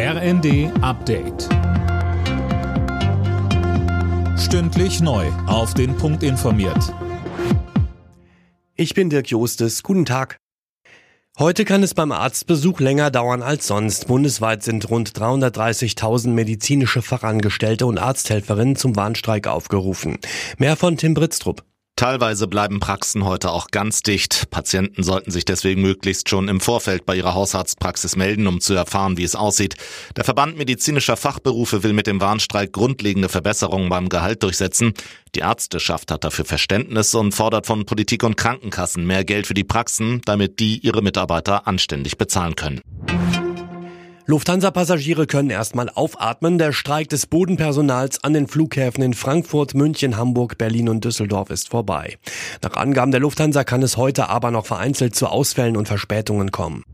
RND Update. Stündlich neu. Auf den Punkt informiert. Ich bin Dirk Jostes. Guten Tag. Heute kann es beim Arztbesuch länger dauern als sonst. Bundesweit sind rund 330.000 medizinische Fachangestellte und Arzthelferinnen zum Warnstreik aufgerufen. Mehr von Tim Britztrup. Teilweise bleiben Praxen heute auch ganz dicht. Patienten sollten sich deswegen möglichst schon im Vorfeld bei ihrer Hausarztpraxis melden, um zu erfahren, wie es aussieht. Der Verband medizinischer Fachberufe will mit dem Warnstreik grundlegende Verbesserungen beim Gehalt durchsetzen. Die Ärzteschaft hat dafür Verständnis und fordert von Politik und Krankenkassen mehr Geld für die Praxen, damit die ihre Mitarbeiter anständig bezahlen können. Lufthansa-Passagiere können erstmal aufatmen. Der Streik des Bodenpersonals an den Flughäfen in Frankfurt, München, Hamburg, Berlin und Düsseldorf ist vorbei. Nach Angaben der Lufthansa kann es heute aber noch vereinzelt zu Ausfällen und Verspätungen kommen.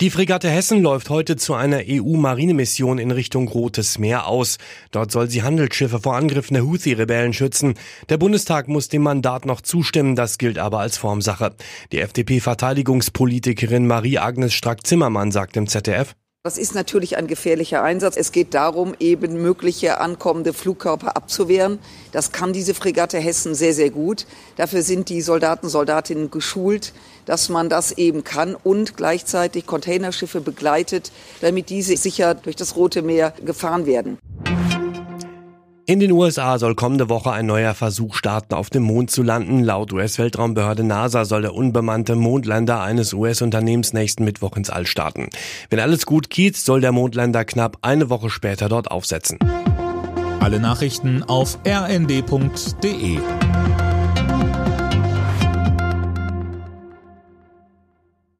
Die Fregatte Hessen läuft heute zu einer EU-Marinemission in Richtung Rotes Meer aus. Dort soll sie Handelsschiffe vor Angriffen der Houthi-Rebellen schützen. Der Bundestag muss dem Mandat noch zustimmen, das gilt aber als Formsache. Die FDP-Verteidigungspolitikerin Marie-Agnes Strack-Zimmermann sagt im ZDF, das ist natürlich ein gefährlicher Einsatz. Es geht darum, eben mögliche ankommende Flugkörper abzuwehren. Das kann diese Fregatte Hessen sehr, sehr gut. Dafür sind die Soldaten, Soldatinnen geschult, dass man das eben kann und gleichzeitig Containerschiffe begleitet, damit diese sicher durch das Rote Meer gefahren werden. In den USA soll kommende Woche ein neuer Versuch starten, auf dem Mond zu landen. Laut US-Weltraumbehörde NASA soll der unbemannte Mondlander eines US-Unternehmens nächsten Mittwoch ins All starten. Wenn alles gut geht, soll der Mondlander knapp eine Woche später dort aufsetzen. Alle Nachrichten auf rnd.de